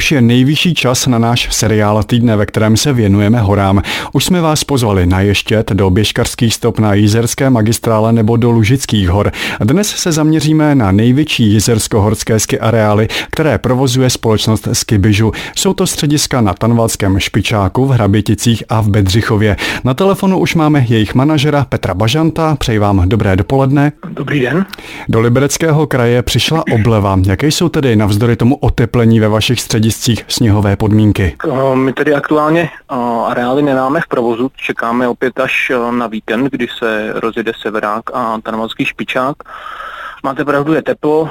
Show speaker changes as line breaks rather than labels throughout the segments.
už je nejvyšší čas na náš seriál týdne, ve kterém se věnujeme horám. Už jsme vás pozvali na Ještět, do běžkarských stop na Jízerské magistrále nebo do Lužických hor. Dnes se zaměříme na největší jizersko-horské ski areály, které provozuje společnost Skibižu. Jsou to střediska na Tanvalském špičáku, v Hraběticích a v Bedřichově. Na telefonu už máme jejich manažera Petra Bažanta. Přeji vám dobré dopoledne.
Dobrý den.
Do Libereckého kraje přišla obleva. Jaké jsou tedy navzdory tomu oteplení ve vašich střediscích sněhové podmínky?
My tedy aktuálně areály nemáme v provozu, čekáme opět až na víkend, kdy se rozjede Severák a Tanvalský špičák. Máte pravdu, je teplo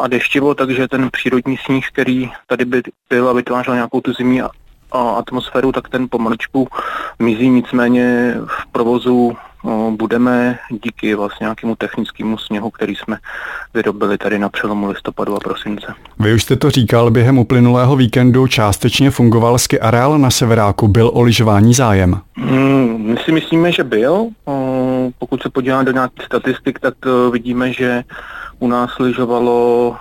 a deštivo, takže ten přírodní sníh, který tady by byl a vytvářel nějakou tu zimní atmosféru, tak ten pomaličku mizí, nicméně v provozu budeme díky vlastně nějakému technickému sněhu, který jsme vyrobili tady na přelomu listopadu a prosince.
Vy už jste to říkal, během uplynulého víkendu částečně fungoval ski areál na Severáku. Byl o lyžování zájem?
Hmm, my si myslíme, že byl. Pokud se podíváme do nějakých statistik, tak e, vidíme, že u nás lyžovalo,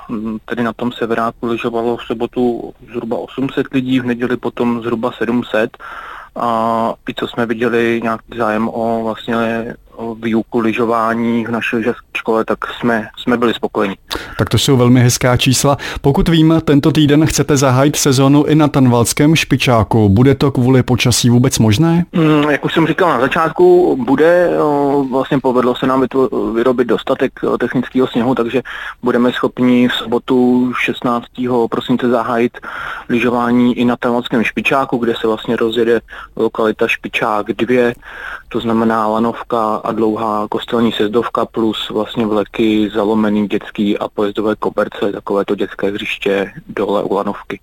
tedy na tom Severáku lyžovalo v sobotu zhruba 800 lidí, v neděli potom zhruba 700 a i co jsme viděli nějaký zájem o vlastně výuku lyžování v naší škole, tak jsme, jsme byli spokojeni.
Tak to jsou velmi hezká čísla. Pokud vím, tento týden chcete zahájit sezonu i na Tanvalském špičáku. Bude to kvůli počasí vůbec možné?
Mm, jak už jsem říkal na začátku, bude. Vlastně povedlo se nám vyrobit dostatek technického sněhu, takže budeme schopni v sobotu 16. prosince zahájit lyžování i na Tanvalském špičáku, kde se vlastně rozjede lokalita Špičák 2, to znamená lanovka a dlouhá kostelní sezdovka plus vlastně vleky, zalomený dětský a pojezdové koberce, takové to dětské hřiště dole u lanovky.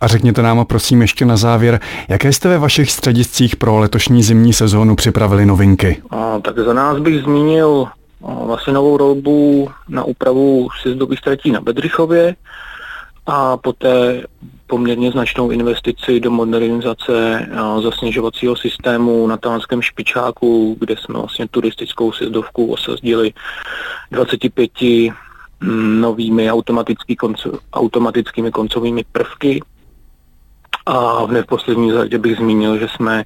A řekněte nám prosím ještě na závěr, jaké jste ve vašich střediscích pro letošní zimní sezónu připravili novinky?
A, tak za nás bych zmínil vlastně novou rolbu na úpravu sjezdových tratí na Bedřichově a poté poměrně značnou investici do modernizace zasněžovacího systému na Talanském špičáku, kde jsme vlastně turistickou sjezdovku osazdili 25 mm, novými automatický konco, automatickými koncovými prvky. A v neposlední řadě bych zmínil, že jsme,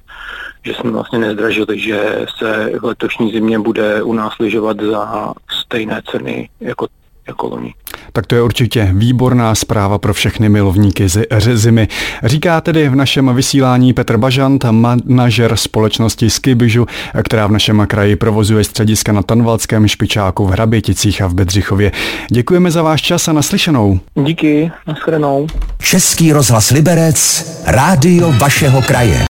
že jsme vlastně nezdražili, že se v letošní zimě bude u nás lyžovat za stejné ceny jako jako loni.
Tak to je určitě výborná zpráva pro všechny milovníky zimy. Říká tedy v našem vysílání Petr Bažant, manažer společnosti Skibižu, která v našem kraji provozuje střediska na Tanvalském špičáku v Hraběticích a v Bedřichově. Děkujeme za váš čas a naslyšenou.
Díky, nashledanou.
Český rozhlas Liberec, rádio vašeho kraje.